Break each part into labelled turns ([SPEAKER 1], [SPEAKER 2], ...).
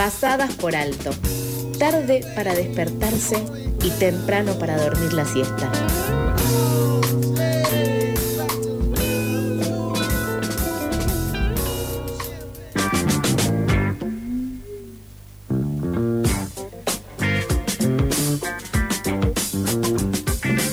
[SPEAKER 1] pasadas por alto, tarde para despertarse y temprano para dormir la siesta.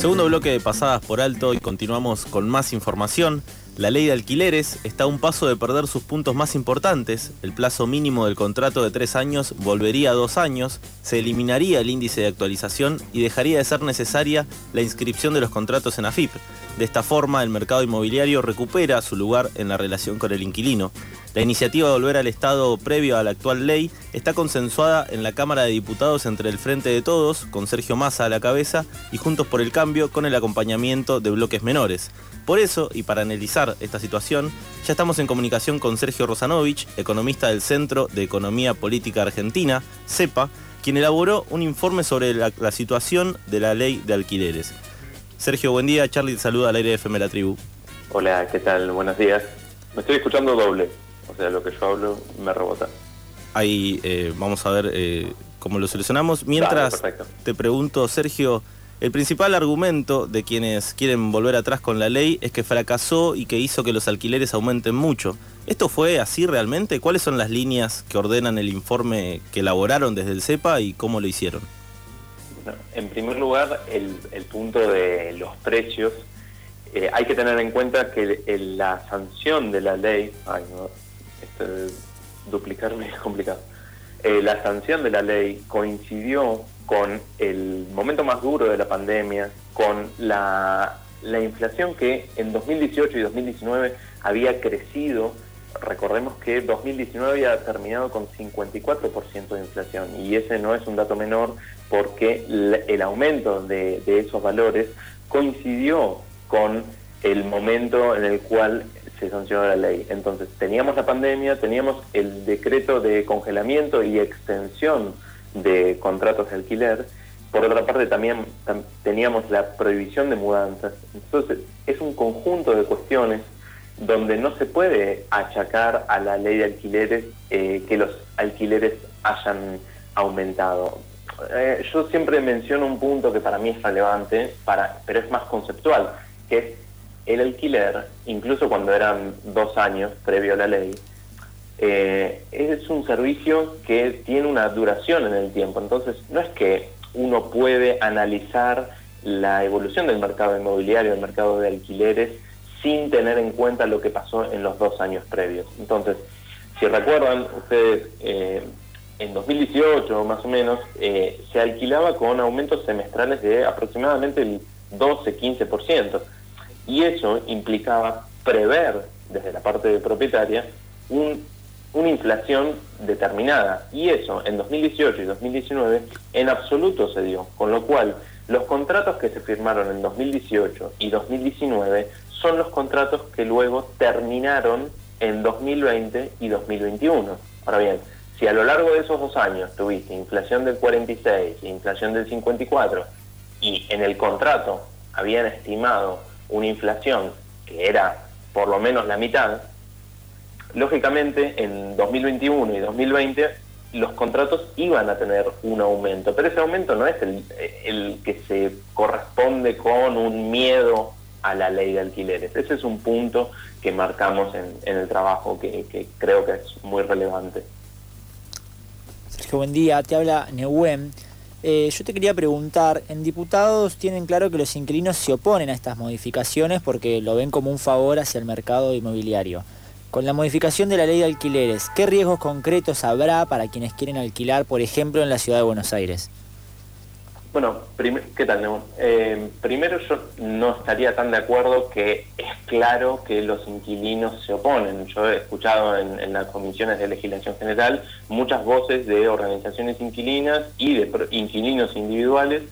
[SPEAKER 2] Segundo bloque de pasadas por alto y continuamos con más información. La ley de alquileres está a un paso de perder sus puntos más importantes. El plazo mínimo del contrato de tres años volvería a dos años, se eliminaría el índice de actualización y dejaría de ser necesaria la inscripción de los contratos en AFIP. De esta forma, el mercado inmobiliario recupera su lugar en la relación con el inquilino. La iniciativa de volver al Estado previo a la actual ley está consensuada en la Cámara de Diputados entre el Frente de Todos, con Sergio Massa a la cabeza, y Juntos por el Cambio, con el acompañamiento de bloques menores. Por eso, y para analizar esta situación, ya estamos en comunicación con Sergio Rosanovich, economista del Centro de Economía Política Argentina, CEPA, quien elaboró un informe sobre la, situación de la ley de alquileres. Sergio, buen día. Charlie te saluda al aire de FM La Tribu.
[SPEAKER 3] Hola, ¿qué tal? Buenos días. Me estoy escuchando doble, o sea, lo que yo hablo me rebota.
[SPEAKER 2] Ahí eh, vamos a ver eh, cómo lo solucionamos. Mientras te pregunto, Sergio, el principal argumento de quienes quieren volver atrás con la ley es que fracasó y que hizo que los alquileres aumenten mucho. ¿Esto fue así realmente? ¿Cuáles son las líneas que ordenan el informe que elaboraron desde el CEPA y cómo lo hicieron?
[SPEAKER 3] en primer lugar, el, punto de los precios. Eh, hay que tener en cuenta que la sanción de la ley, ay no, duplicarme es complicado. Eh, la sanción de la ley coincidió con el momento más duro de la pandemia, con la, inflación que en 2018 y 2019 había crecido. Recordemos que 2019 había terminado con 54% de inflación y ese no es un dato menor porque el aumento de, de esos valores coincidió con el momento en el cual sancionó la ley. Entonces teníamos la pandemia, teníamos el decreto de congelamiento y extensión de contratos de alquiler. Por otra parte, también teníamos la prohibición de mudanzas. Entonces, es un conjunto de cuestiones donde no se puede achacar a la ley de alquileres eh, que los alquileres hayan aumentado. Eh, yo siempre menciono un punto que para mí es relevante, pero es más conceptual, que es el alquiler, incluso cuando eran dos años previo a la ley, eh, es un servicio que tiene una duración en el tiempo. Entonces, no es que uno puede analizar la evolución del mercado inmobiliario, del mercado de alquileres, sin tener en cuenta lo que pasó en los dos años previos. Entonces, si recuerdan ustedes, eh, en 2018 más o menos, eh, se alquilaba con aumentos semestrales de aproximadamente el 12-15%. Y eso implicaba prever desde la parte propietaria un una inflación determinada. Y eso en 2018 y 2019 en absoluto se dio. Con lo cual, los contratos que se firmaron en 2018 y 2019 son los contratos que luego terminaron en 2020 y 2021. Ahora bien, si a lo largo de esos dos años tuviste inflación del 46, inflación del 54, y en el contrato habían estimado una inflación que era por lo menos la mitad, lógicamente en 2021 y 2020 los contratos iban a tener un aumento, pero ese aumento no es el, que se corresponde con un miedo a la ley de alquileres. Ese es un punto que marcamos en, el trabajo que, creo que es muy relevante.
[SPEAKER 4] Sergio, buen día. Te habla Neuem. Eh, yo te quería preguntar, en diputados tienen claro que los inquilinos se oponen a estas modificaciones porque lo ven como un favor hacia el mercado inmobiliario. Con la modificación de la ley de alquileres, ¿qué riesgos concretos habrá para quienes quieren alquilar, por ejemplo, en la ciudad de Buenos Aires?
[SPEAKER 3] Bueno, ¿qué tal, eh, primero yo no estaría tan de acuerdo que es claro que los inquilinos se oponen. Yo he escuchado en, en las comisiones de legislación general muchas voces de organizaciones inquilinas y de inquilinos individuales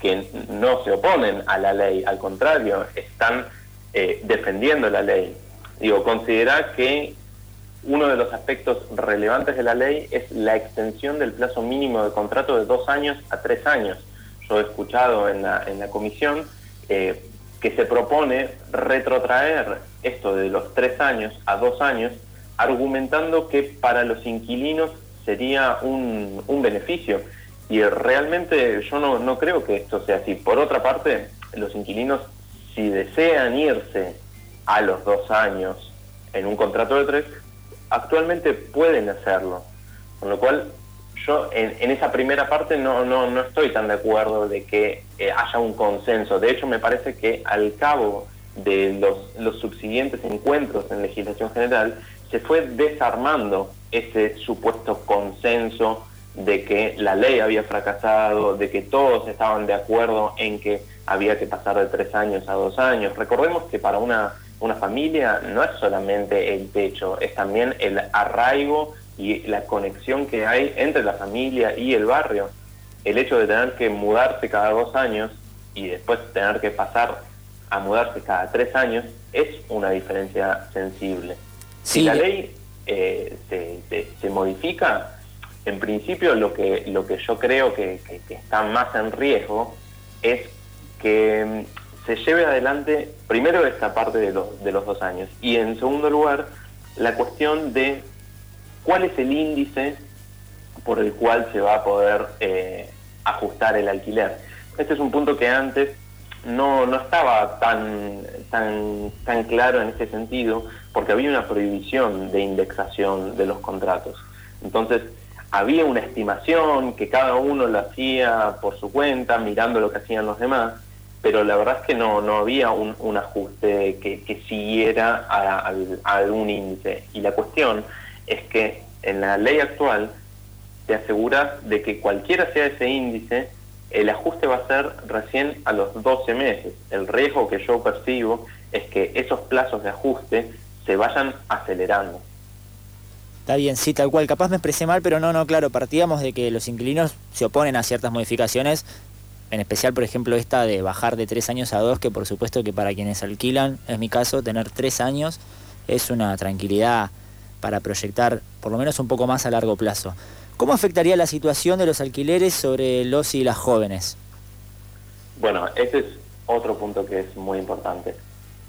[SPEAKER 3] que no se oponen a la ley, al contrario, están eh, defendiendo la ley. Digo, considera que uno de los aspectos relevantes de la ley es la extensión del plazo mínimo de contrato de dos años a tres años. Yo he escuchado en la, en la comisión eh, que se propone retrotraer esto de los tres años a dos años, argumentando que para los inquilinos sería un, un beneficio. Y realmente yo no, no creo que esto sea así. Por otra parte, los inquilinos, si desean irse a los dos años en un contrato de tres, actualmente pueden hacerlo. Con lo cual, yo en, esa primera parte no, no, no, estoy tan de acuerdo de que eh, haya un consenso. De hecho, me parece que al cabo de los, los subsiguientes encuentros en legislación general, se fue desarmando ese supuesto consenso de que la ley había fracasado, de que todos estaban de acuerdo en que había que pasar de tres años a dos años. Recordemos que para una, una familia no es solamente el techo, es también el arraigo y la conexión que hay entre la familia y el barrio. El hecho de tener que mudarse cada dos años y después tener que pasar a mudarse cada tres años es una diferencia sensible. Si la ley eh, se, se, modifica, en principio lo que, lo que yo creo que, está más en riesgo es que mm, se lleve adelante primero esta parte de los, de los dos años y en segundo lugar la cuestión de cuál es el índice por el cual se va a poder eh, ajustar el alquiler. Este es un punto que antes no, no estaba tan, tan, tan claro en este sentido porque había una prohibición de indexación de los contratos. Entonces, había una estimación que cada uno lo hacía por su cuenta, mirando lo que hacían los demás, pero la verdad es que no, no había un, un ajuste que, que siguiera a, algún índice. Y la cuestión es que en la ley actual te asegura de que cualquiera sea ese índice, el ajuste va a ser recién a los 12 meses. El riesgo que yo percibo es que esos plazos de ajuste se vayan acelerando.
[SPEAKER 4] Está bien, sí, tal cual. Capaz me expresé mal, pero no, no, claro, partíamos de que los inquilinos se oponen a ciertas modificaciones, en especial, por ejemplo, esta de bajar de tres años a dos, que por supuesto que para quienes alquilan, es mi caso, tener tres años es una tranquilidad para proyectar por lo menos un poco más a largo plazo. ¿Cómo afectaría la situación de los alquileres sobre los y las jóvenes?
[SPEAKER 3] Bueno, ese es otro punto que es muy importante.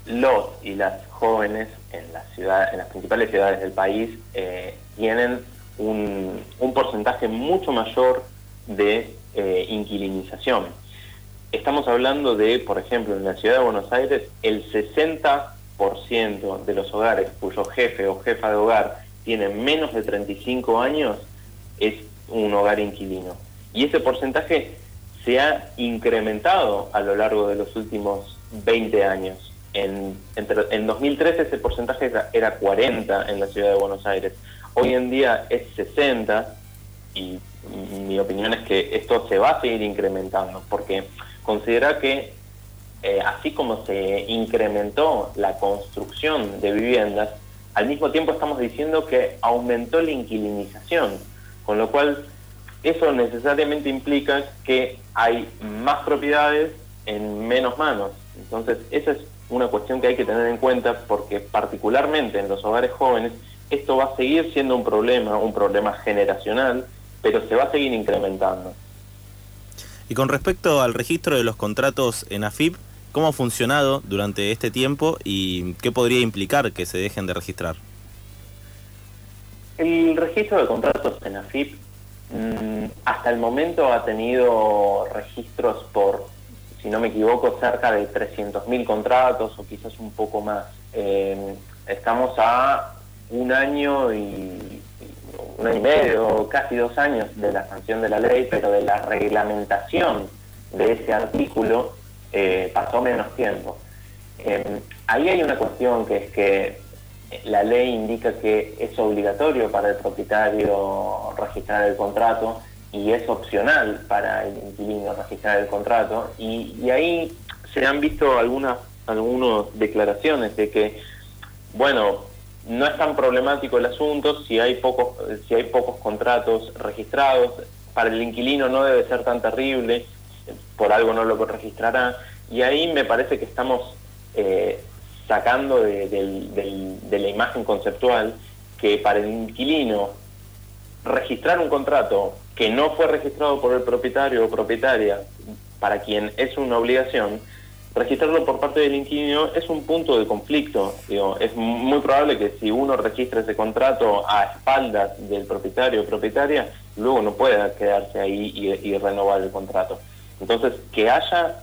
[SPEAKER 3] Los y las jóvenes en, la ciudad, en las principales ciudades del país eh, tienen un, porcentaje mucho mayor de eh, inquilinización. Estamos hablando de, por ejemplo, en la ciudad de Buenos Aires, el 60% de los hogares cuyo jefe o jefa de hogar tiene menos de 35 años es un hogar inquilino. Y ese porcentaje se ha incrementado a lo largo de los últimos 20 años. En, en 2013 ese porcentaje era 40 en la ciudad de Buenos Aires. Hoy en día es 60 y mi opinión es que esto se va a seguir incrementando porque considera que eh, así como se incrementó la construcción de viviendas, al mismo tiempo estamos diciendo que aumentó la inquilinización, con lo cual eso necesariamente implica que hay más propiedades en menos manos. Entonces, esa es una cuestión que hay que tener en cuenta porque particularmente en los hogares jóvenes esto va a seguir siendo un problema, un problema generacional, pero se va a seguir incrementando.
[SPEAKER 2] Y con respecto al registro de los contratos en AFIP, ¿cómo ha funcionado durante este tiempo y qué podría implicar que se dejen de registrar?
[SPEAKER 3] El registro de contratos en AFIP mm, hasta el momento ha tenido registros por si no me equivoco, cerca de 300.000 contratos o quizás un poco más. Eh, estamos a un año y un año y medio, casi dos años de la sanción de la ley, pero de la reglamentación de ese artículo eh, pasó menos tiempo. Eh, ahí hay una cuestión que es que la ley indica que es obligatorio para el propietario registrar el contrato y es opcional para el inquilino registrar el contrato y, ahí se han visto algunas algunas declaraciones de que bueno no es tan problemático el asunto si hay pocos si hay pocos contratos registrados para el inquilino no debe ser tan terrible por algo no lo registrará y ahí me parece que estamos eh, sacando de, la imagen conceptual que para el inquilino registrar un contrato que no fue registrado por el propietario o propietaria, para quien es una obligación, registrarlo por parte del inquilino es un punto de conflicto. Es muy probable que si uno registra ese contrato a espaldas del propietario o propietaria, luego no pueda quedarse ahí y, renovar el contrato. Entonces, que haya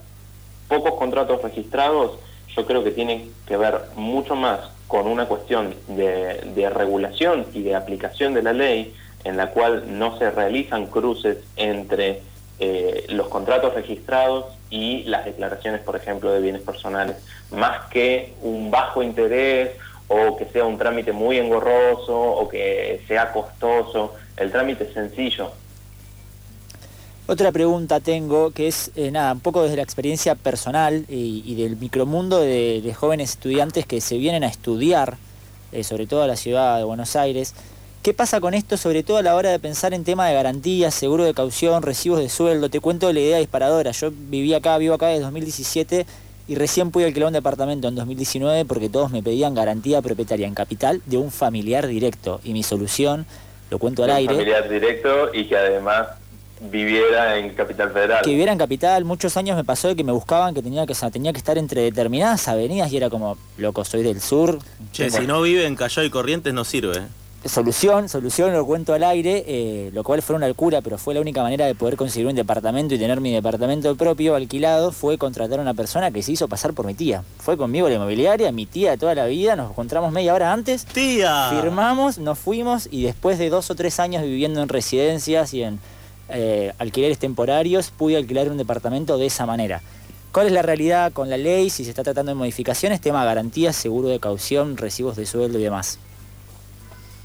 [SPEAKER 3] pocos contratos registrados, yo creo que tiene que ver mucho más con una cuestión de regulación y de aplicación de la ley, en la cual no se realizan cruces entre eh, los contratos registrados y las declaraciones, por ejemplo, de bienes personales, más que un bajo interés o que sea un trámite muy engorroso o que sea costoso. El trámite es sencillo.
[SPEAKER 4] Otra pregunta tengo que es, eh, nada, un poco desde la experiencia personal y, del micromundo de, jóvenes estudiantes que se vienen a estudiar, eh, sobre todo a la ciudad de Buenos Aires. ¿Qué pasa con esto, sobre todo a la hora de pensar en tema de garantías, seguro de caución, recibos de sueldo? Te cuento la idea disparadora. Yo viví acá, vivo acá desde 2017 y recién pude alquilar un departamento en 2019 porque todos me pedían garantía propietaria en capital de un familiar directo. Y mi solución, lo cuento al aire.
[SPEAKER 3] Un familiar directo y que además viviera en Capital Federal.
[SPEAKER 4] Que viviera en Capital, muchos años me pasó de que me buscaban que tenía que, tenía que estar entre determinadas avenidas y era como, loco, soy del sur.
[SPEAKER 2] Che, si no vive en Callao y Corrientes no sirve.
[SPEAKER 4] Solución, solución, lo cuento al aire, eh, lo cual fue una locura, pero fue la única manera de poder conseguir un departamento y tener mi departamento propio alquilado, fue contratar a una persona que se hizo pasar por mi tía. Fue conmigo la inmobiliaria, mi tía de toda la vida, nos encontramos media hora antes.
[SPEAKER 2] ¡Tía!
[SPEAKER 4] Firmamos, nos fuimos y después de dos o tres años viviendo en residencias y en eh, alquileres temporarios, pude alquilar un departamento de esa manera. ¿Cuál es la realidad con la ley? Si se está tratando de modificaciones, tema garantías, seguro de caución, recibos de sueldo y demás.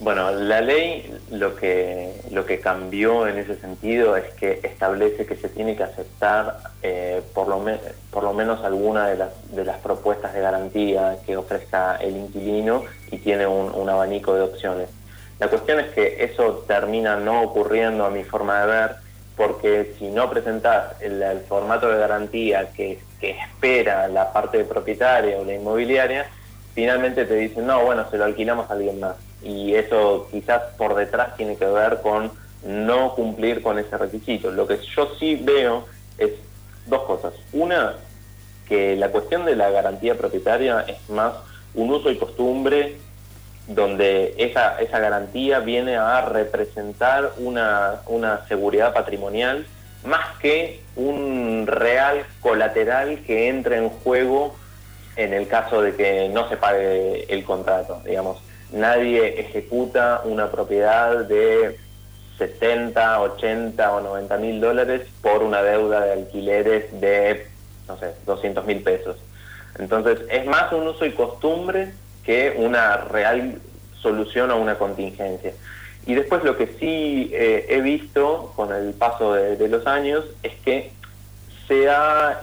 [SPEAKER 3] Bueno, la ley lo que, lo que cambió en ese sentido es que establece que se tiene que aceptar eh, por, lo por lo menos alguna de las, de las propuestas de garantía que ofrezca el inquilino y tiene un, abanico de opciones. La cuestión es que eso termina no ocurriendo a mi forma de ver porque si no presentas el, formato de garantía que, que espera la parte propietaria o la inmobiliaria, finalmente te dicen, no, bueno, se lo alquilamos a alguien más y eso quizás por detrás tiene que ver con no cumplir con ese requisito. Lo que yo sí veo es dos cosas. Una, que la cuestión de la garantía propietaria es más un uso y costumbre donde esa, esa garantía viene a representar una, una seguridad patrimonial más que un real colateral que entre en juego en el caso de que no se pague el contrato, digamos nadie ejecuta una propiedad de 70, 80 o 90 mil dólares por una deuda de alquileres de, no sé, 200 mil pesos. Entonces, es más un uso y costumbre que una real solución a una contingencia. Y después lo que sí eh, he visto con el paso de los años es que se ha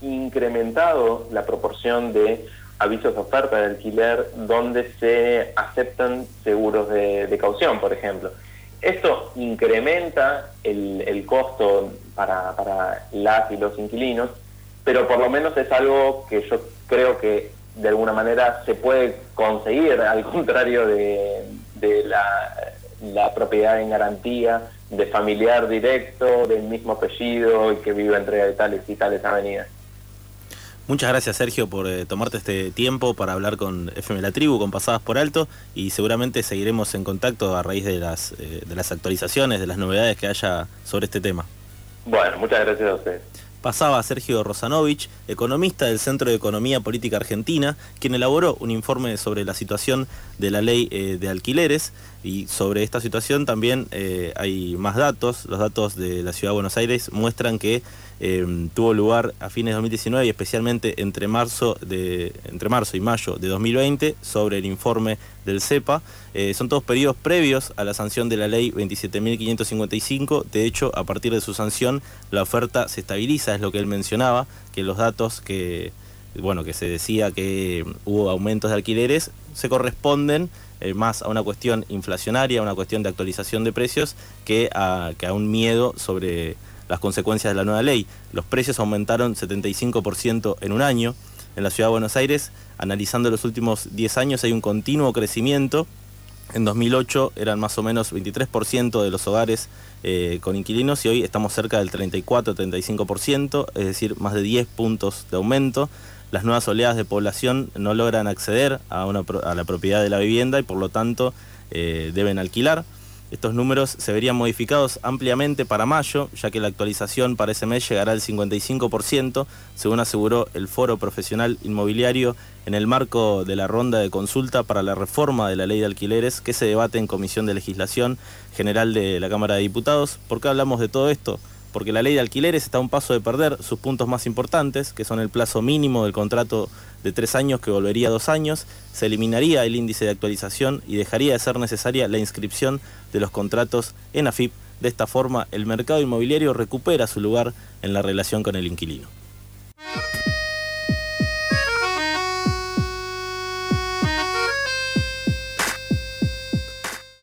[SPEAKER 3] incrementado la proporción de avisos de oferta de alquiler donde se aceptan seguros de, caución, por ejemplo. Esto incrementa el, costo para, para, las y los inquilinos, pero por lo menos es algo que yo creo que de alguna manera se puede conseguir, al contrario de, la, la, propiedad en garantía, de familiar directo, del mismo apellido y que vive entre tales y tales avenidas.
[SPEAKER 2] Muchas gracias Sergio por eh, tomarte este tiempo para hablar con FM La Tribu, con Pasadas por Alto y seguramente seguiremos en contacto a raíz de las, eh, de las actualizaciones, de las novedades que haya sobre este tema.
[SPEAKER 3] Bueno, muchas gracias a ustedes.
[SPEAKER 2] Pasaba Sergio Rosanovich, economista del Centro de Economía Política Argentina, quien elaboró un informe sobre la situación de la ley eh, de alquileres y sobre esta situación también hay más datos. Los datos de la Ciudad de Buenos Aires muestran que Em, tuvo lugar a fines de 2019 y especialmente entre marzo, de, entre marzo y mayo de 2020 sobre el informe del CEPA. Eh, son todos periodos previos a la sanción de la ley 27.555. De hecho, a partir de su sanción, la oferta se estabiliza, es lo que él mencionaba, que los datos que, bueno, que se decía que hubo aumentos de alquileres se corresponden eh, más a una cuestión inflacionaria, a una cuestión de actualización de precios, que a, que a un miedo sobre las consecuencias de la nueva ley. Los precios aumentaron 75% en un año. En la ciudad de Buenos Aires, analizando los últimos 10 años, hay un continuo crecimiento En 2008 eran más o menos 23% de los hogares eh, con inquilinos y hoy estamos cerca del 34-35%, es decir, más de 10 puntos de aumento. Las nuevas oleadas de población no logran acceder a, la propiedad de la vivienda y por lo tanto eh, deben alquilar. Estos números se verían modificados ampliamente para mayo, ya que la actualización para ese mes llegará al 55%, según aseguró el Foro Profesional Inmobiliario en el marco de la ronda de consulta para la reforma de la ley de alquileres que se debate en Comisión de Legislación General de la Cámara de Diputados. ¿Por qué hablamos de todo esto? Porque la ley de alquileres está a un paso de perder sus puntos más importantes, que son el plazo mínimo del contrato de tres años que volvería a dos años, se eliminaría el índice de actualización y dejaría de ser necesaria la inscripción de los contratos en AFIP. De esta forma, el mercado inmobiliario recupera su lugar en la relación con el inquilino.